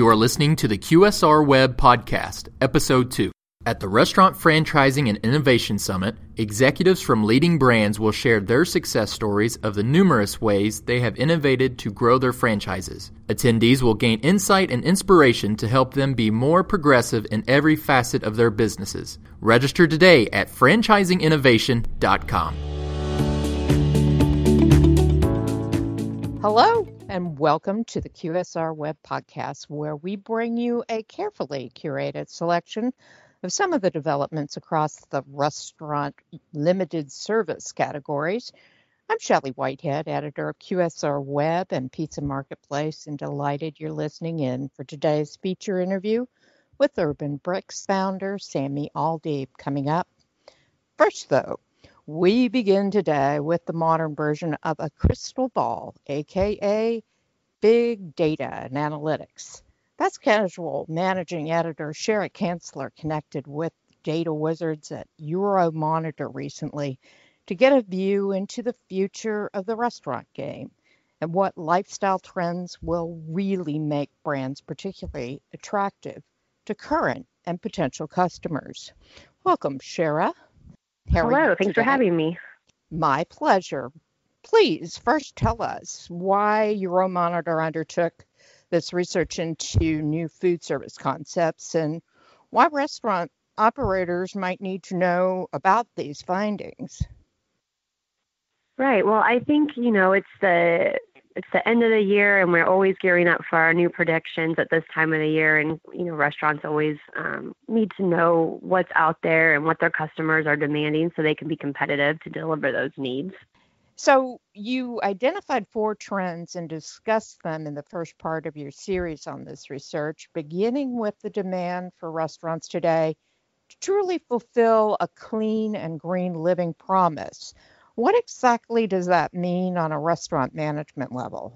You are listening to the QSR Web Podcast, Episode 2. At the Restaurant Franchising and Innovation Summit, executives from leading brands will share their success stories of the numerous ways they have innovated to grow their franchises. Attendees will gain insight and inspiration to help them be more progressive in every facet of their businesses. Register today at franchisinginnovation.com. Hello, and welcome to the QSR Web Podcast, where we bring you a carefully curated selection of some of the developments across the restaurant limited service categories. I'm Shelly Whitehead, editor of QSR Web and Pizza Marketplace, and delighted you're listening in for today's feature interview with Urban Bricks founder Sammy Aldeeb coming up. First, though, we begin today with the modern version of a crystal ball, aka big data and analytics. FastCasual's managing editor Cherryh Cansler connected with data wizards at Euromonitor recently to get a view into the future of the restaurant game and what lifestyle trends will really make brands particularly attractive to current and potential customers. Welcome, Shara. Hello, thanks today? for having me. My pleasure. Please first tell us why Euromonitor undertook this research into new food service concepts and why restaurant operators might need to know about these findings. Right. Well, I think, you know, it's the it's the end of the year and we're always gearing up for our new predictions at this time of the year. And you know restaurants always um, need to know what's out there and what their customers are demanding so they can be competitive to deliver those needs. So you identified four trends and discussed them in the first part of your series on this research beginning with the demand for restaurants today to truly fulfill a clean and green living promise what exactly does that mean on a restaurant management level?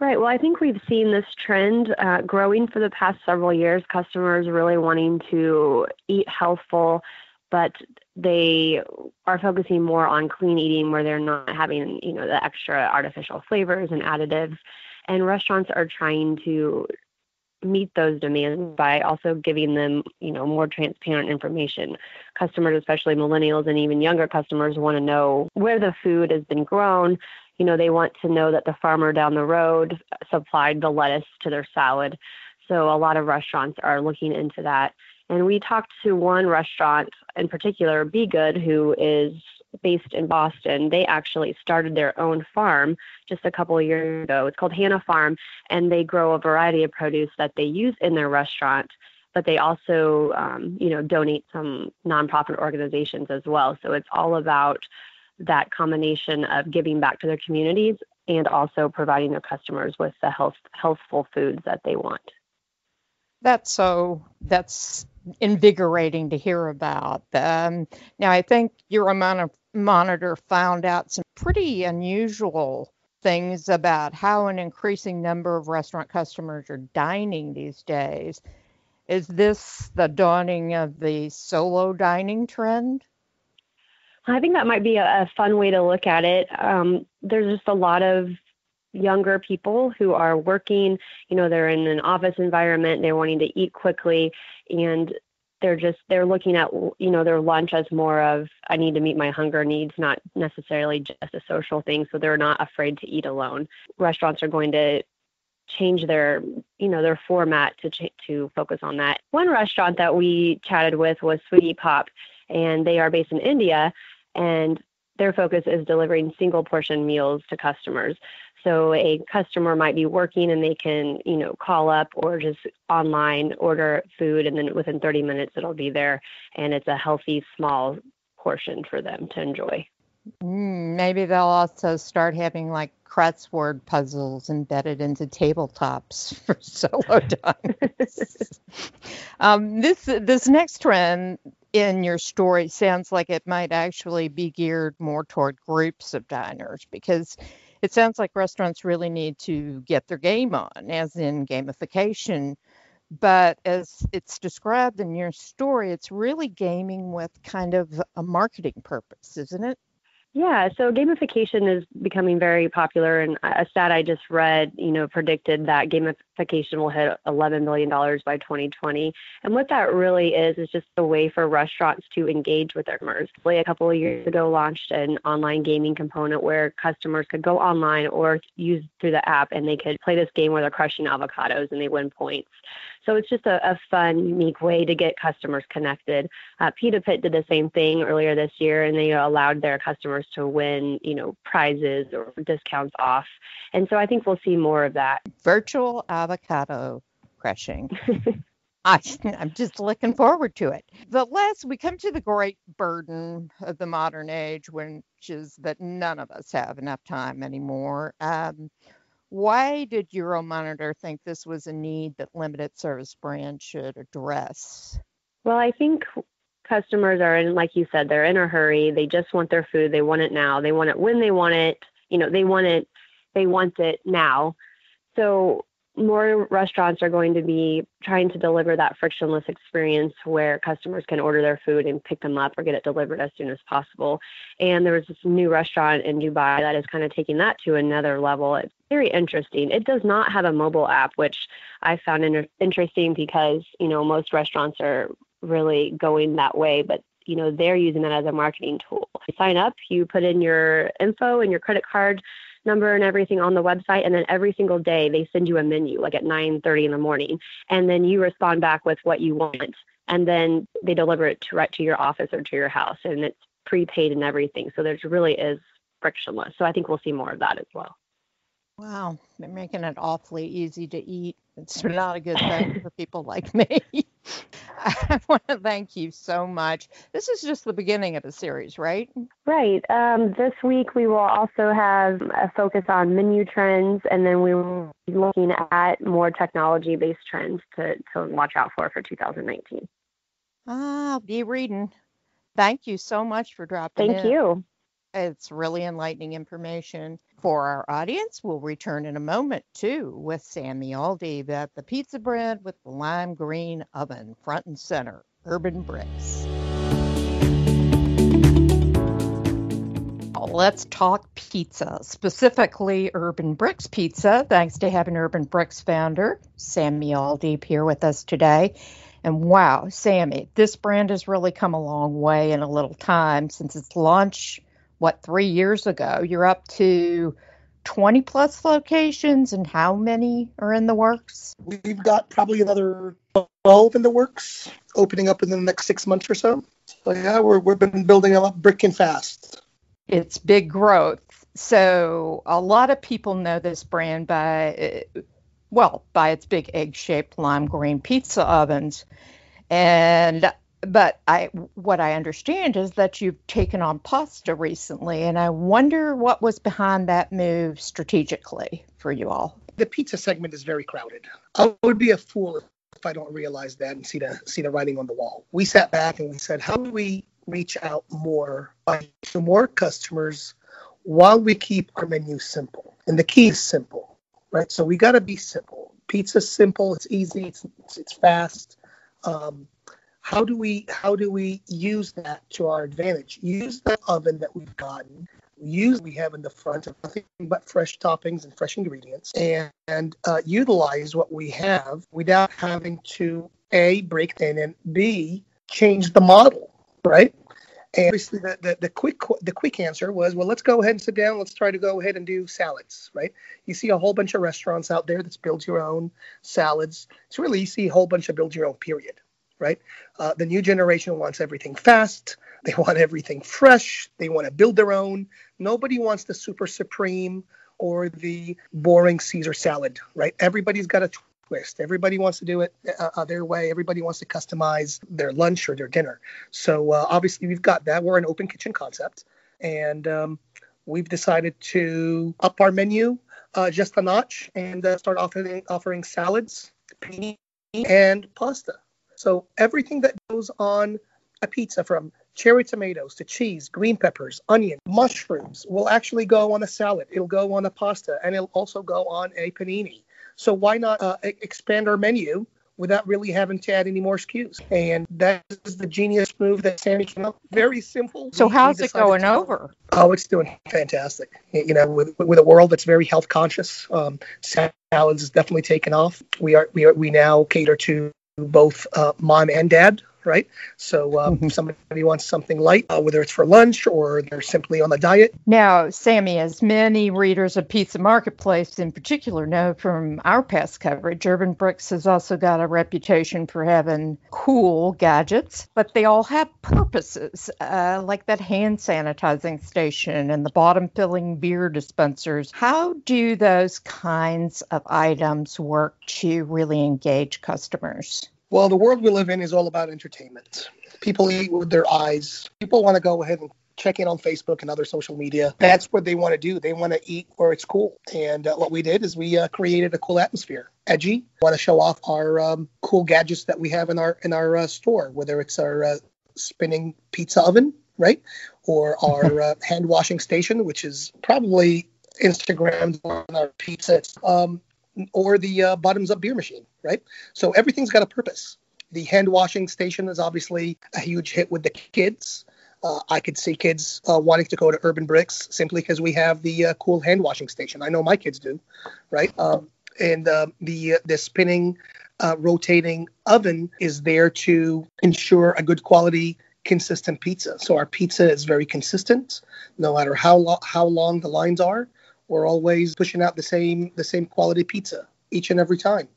Right. Well, I think we've seen this trend uh, growing for the past several years. Customers really wanting to eat healthful, but they are focusing more on clean eating where they're not having, you know, the extra artificial flavors and additives. And restaurants are trying to meet those demands by also giving them, you know, more transparent information. Customers, especially millennials and even younger customers, want to know where the food has been grown. You know, they want to know that the farmer down the road supplied the lettuce to their salad. So a lot of restaurants are looking into that. And we talked to one restaurant in particular, b.good, who is based in Boston, they actually started their own farm just a couple of years ago. It's called Hannah Farm, and they grow a variety of produce that they use in their restaurant. But they also, um, you know, donate some nonprofit organizations as well. So it's all about that combination of giving back to their communities and also providing their customers with the health healthful foods that they want. That's so that's invigorating to hear about. Um, now, I think Euromonitor Monitor found out some pretty unusual things about how an increasing number of restaurant customers are dining these days. Is this the dawning of the solo dining trend? I think that might be a, a fun way to look at it. Um, there's just a lot of younger people who are working, you know, they're in an office environment, they're wanting to eat quickly and they're just they're looking at you know their lunch as more of I need to meet my hunger needs, not necessarily just a social thing. So they're not afraid to eat alone. Restaurants are going to change their you know their format to ch- to focus on that. One restaurant that we chatted with was Sweetie Pop, and they are based in India, and their focus is delivering single portion meals to customers. So a customer might be working and they can, you know, call up or just online order food and then within 30 minutes it'll be there and it's a healthy small portion for them to enjoy. Mm, maybe they'll also start having like crossword puzzles embedded into tabletops for solo diners. um, this this next trend in your story sounds like it might actually be geared more toward groups of diners because it sounds like restaurants really need to get their game on, as in gamification. But as it's described in your story, it's really gaming with kind of a marketing purpose, isn't it? Yeah, so gamification is becoming very popular, and a stat I just read, you know, predicted that gamification will hit $11 billion by 2020. And what that really is is just a way for restaurants to engage with their customers. A couple of years ago, launched an online gaming component where customers could go online or use through the app, and they could play this game where they're crushing avocados and they win points. So it's just a, a fun, unique way to get customers connected. Uh, Pita Pit did the same thing earlier this year, and they allowed their customers to win, you know, prizes or discounts off. And so I think we'll see more of that. Virtual avocado crushing. I, am just looking forward to it. But last, we come to the great burden of the modern age, which is that none of us have enough time anymore. Um, why did Euromonitor think this was a need that limited service brands should address? Well, I think customers are in, like you said, they're in a hurry. They just want their food. They want it now. They want it when they want it. You know, they want it. They want it now. So more restaurants are going to be trying to deliver that frictionless experience where customers can order their food and pick them up or get it delivered as soon as possible. And there was this new restaurant in Dubai that is kind of taking that to another level. It's very interesting. It does not have a mobile app, which I found inter- interesting because, you know, most restaurants are really going that way, but you know they're using that as a marketing tool. You sign up, you put in your info and your credit card number and everything on the website and then every single day they send you a menu like at 9:30 in the morning and then you respond back with what you want and then they deliver it to right to your office or to your house and it's prepaid and everything. So there's really is frictionless. So i think we'll see more of that as well. Wow they're making it awfully easy to eat. It's not a good thing for people like me I want to thank you so much. This is just the beginning of the series, right? Right. Um, this week we will also have a focus on menu trends, and then we will be looking at more technology based trends to, to watch out for for 2019. Ah, I'll be reading. Thank you so much for dropping Thank in. you. It's really enlightening information for our audience. We'll return in a moment too with Sammy Aldeeb about the pizza bread with the lime green oven front and center, Urban Bricks. Let's talk pizza, specifically Urban Bricks Pizza. Thanks to having Urban Bricks founder Sammy Aldeeb here with us today. And wow, Sammy, this brand has really come a long way in a little time since its launch what, three years ago. You're up to 20 plus locations, and how many are in the works? We've got probably another 12 in the works, opening up in the next six months or so. So, yeah, we're, we've been building them up brick and fast. It's big growth. So, a lot of people know this brand by, well, by its big egg shaped lime green pizza ovens. And but I what I understand is that you've taken on pasta recently, and I wonder what was behind that move strategically for you all. The pizza segment is very crowded. I would be a fool if I don't realize that and see the see the writing on the wall. We sat back and we said, how do we reach out more to more customers while we keep our menu simple? And the key is simple, right? So we got to be simple. Pizza's simple. It's easy. It's it's, fast. Um, how do we how do we use that to our advantage? Use the oven that we've gotten, use we have in the front of nothing but fresh toppings and fresh ingredients, and, and uh, utilize what we have without having to a break in and b change the model, right? And obviously, the, the, the quick the quick answer was, well, let's go ahead and sit down. Let's try to go ahead and do salads, right? You see a whole bunch of restaurants out there that's build your own salads. It's really you see a whole bunch of build your own period right? Uh, the new generation wants everything fast. They want everything fresh. They want to build their own. Nobody wants the super supreme or the boring Caesar salad, right? Everybody's got a twist. Everybody wants to do it uh, uh, their way. Everybody wants to customize their lunch or their dinner. So uh, obviously we've got that. We're an open kitchen concept, and um, we've decided to up our menu uh, just a notch and uh, start offering offering salads, and pasta. So everything that goes on a pizza from cherry tomatoes to cheese, green peppers, onion, mushrooms will actually go on a salad. It'll go on a pasta and it'll also go on a panini. So why not uh, expand our menu without really having to add any more SKUs. And that is the genius move that Sammy came up. Very simple. So how's it going over? Oh, it's doing fantastic. You know, with with a world that's very health conscious, um, salads is definitely taken off. We are we are we now cater to both uh, mom and dad right? So um, mm-hmm. if somebody wants something light, uh, whether it's for lunch or they're simply on a diet. Now, Sammy, as many readers of Pizza Marketplace in particular know from our past coverage, Urban Bricks has also got a reputation for having cool gadgets, but they all have purposes, uh, like that hand sanitizing station and the bottom filling beer dispensers. How do those kinds of items work to really engage customers? Well, the world we live in is all about entertainment. People eat with their eyes. People want to go ahead and check in on Facebook and other social media. That's what they want to do. They want to eat where it's cool. And uh, what we did is we uh, created a cool atmosphere. Edgy. Want to show off our um, cool gadgets that we have in our in our uh, store, whether it's our uh, spinning pizza oven, right, or our uh, hand washing station, which is probably Instagrammed on our pizza. Um, or the uh, bottoms up beer machine, right? So everything's got a purpose. The hand washing station is obviously a huge hit with the kids. Uh, I could see kids uh, wanting to go to Urban Bricks simply because we have the uh, cool hand washing station. I know my kids do, right? Um, and uh, the uh, the spinning, rotating oven is there to ensure a good quality, consistent pizza. So our pizza is very consistent, no matter how lo- how long the lines are we're always pushing out the same the same quality pizza each and every time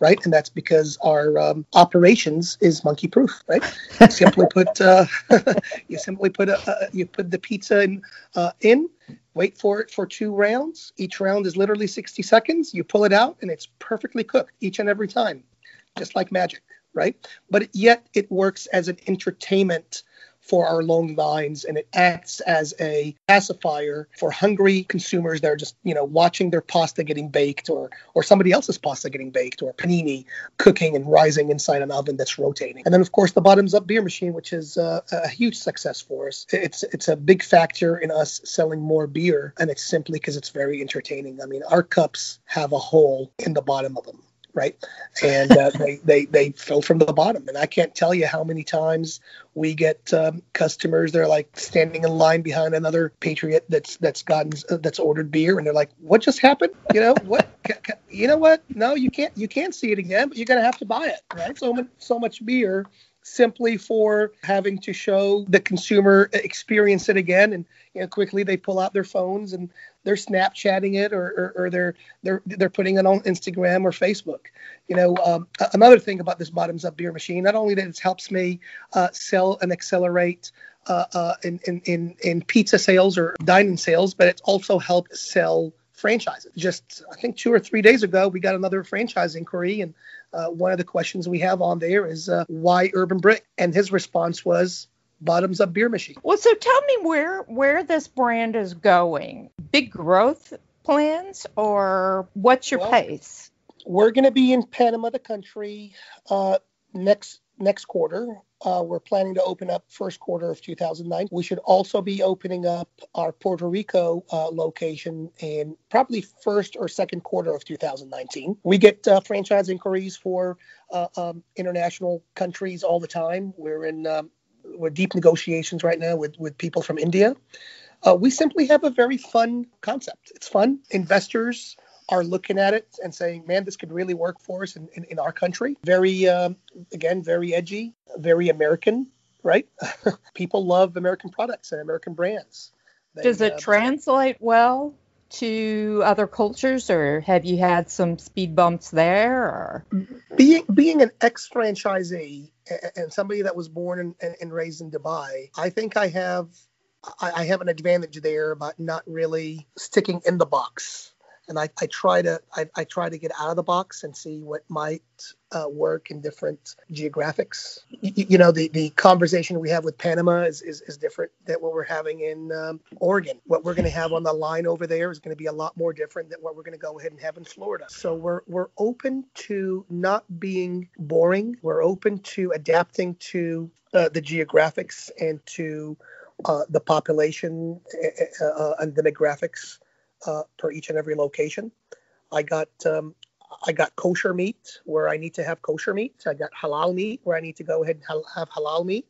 right? And that's because our um, operations is monkey proof right? You simply put uh, you simply put a, you put the pizza in uh, in wait for it for two rounds. Each round is literally 60 seconds. You pull it out and it's perfectly cooked each and every time just like magic right? But yet it works as an entertainment for our long lines and it acts as a pacifier for hungry consumers that are just you know watching their pasta getting baked or or somebody else's pasta getting baked or panini cooking and rising inside an oven that's rotating. And then of course the bottoms up beer machine which is uh, a huge success for us. It's it's a big factor in us selling more beer and it's simply because it's very entertaining. I mean our cups have a hole in the bottom of them right? And uh, they, they they fill from the bottom. And I can't tell you how many times we get um, customers they're like standing in line behind another patriot that's that's gotten uh, that's ordered beer, and they're like, "What just happened? You know what? you know what? No, you can't you can't see it again, but you're gonna have to buy it, right? So much so much beer." Simply for having to show the consumer experience it again and you know quickly they pull out their phones and they're Snapchatting it or, or, or, they're they're they're putting it on Instagram or Facebook. You know, um, another thing about this bottoms up beer machine, not only that it helps me uh, sell and accelerate uh, uh, in, in, in in pizza sales or dining sales, but it also helps sell franchises. Just I think two or three days ago, we got another franchise inquiry, and uh, one of the questions we have on there is uh, why Urban Brick, and his response was bottoms up beer machine. Well, so tell me where where this brand is going. Big growth plans, or what's your well, pace? We're going to be in Panama, the country, uh, next next quarter. Uh, we're planning to open up first quarter of 2009. We should also be opening up our Puerto Rico uh, location in probably first or second quarter of 2019. We get uh, franchise inquiries for uh, um, international countries all the time. We're in um, we're deep negotiations right now with, with people from India. Uh, we simply have a very fun concept. It's fun. Investors are looking at it and saying, man, this could really work for us in, in, in our country. Very, um, again, very edgy, very American, right? people love American products and American brands. They, Does it uh, translate well to other cultures, or have you had some speed bumps there? Or? Being being an ex franchisee and somebody that was born and, and raised in Dubai, I think I have I have an advantage there about not really sticking in the box and I, I try to I, I, try to get out of the box and see what might uh, work in different geographics. You, you, know, the, the conversation we have with Panama is, is, is different than what we're having in um, Oregon. What we're going to have on the line over there is going to be a lot more different than what we're going to go ahead and have in Florida. So we're we're open to not being boring. We're open to adapting to uh, the geographics and to uh, the population uh, uh, and demographics uh, per each and every location. I got um, I got kosher meat where I need to have kosher meat. I got halal meat where I need to go ahead and have halal meat.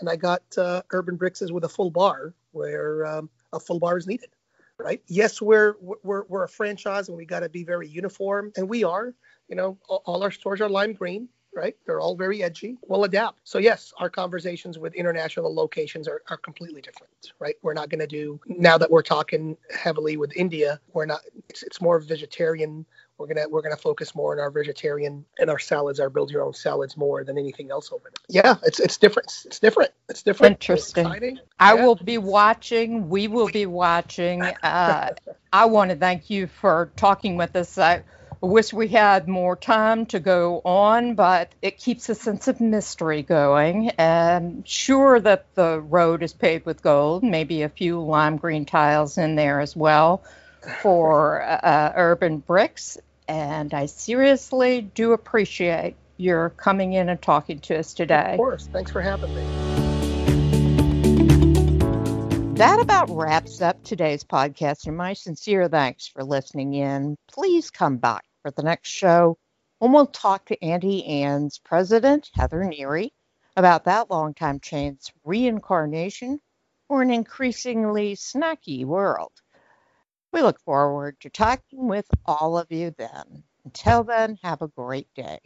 And I got uh, urban bricks with a full bar where um, a full bar is needed. Right? Yes, we're we're we're a franchise and we got to be very uniform, and we are. You know, all, all our stores are lime green right? They're all very edgy. We'll adapt. So yes, our conversations with international locations are, are completely different, right? We're not going to do now that we're talking heavily with India. We're not. It's, it's more vegetarian. We're gonna we're gonna focus more on our vegetarian and our salads, our build your own salads more than anything else over there. Yeah, it's it's different. It's different. It's different. Interesting. It's I yeah. will be watching. We will be watching. Uh, I want to thank you for talking with us. I, wish we had more time to go on, but it keeps a sense of mystery going. And sure that the road is paved with gold, maybe a few lime green tiles in there as well for uh, urban bricks. And I seriously do appreciate your coming in and talking to us today. Of course. Thanks for having me. That about wraps up today's podcast, and my sincere thanks for listening in. Please come back for the next show when we'll talk to Auntie Anne's president, Heather Neary, about that longtime chain's reincarnation for an increasingly snacky world. We look forward to talking with all of you then. Until then, have a great day.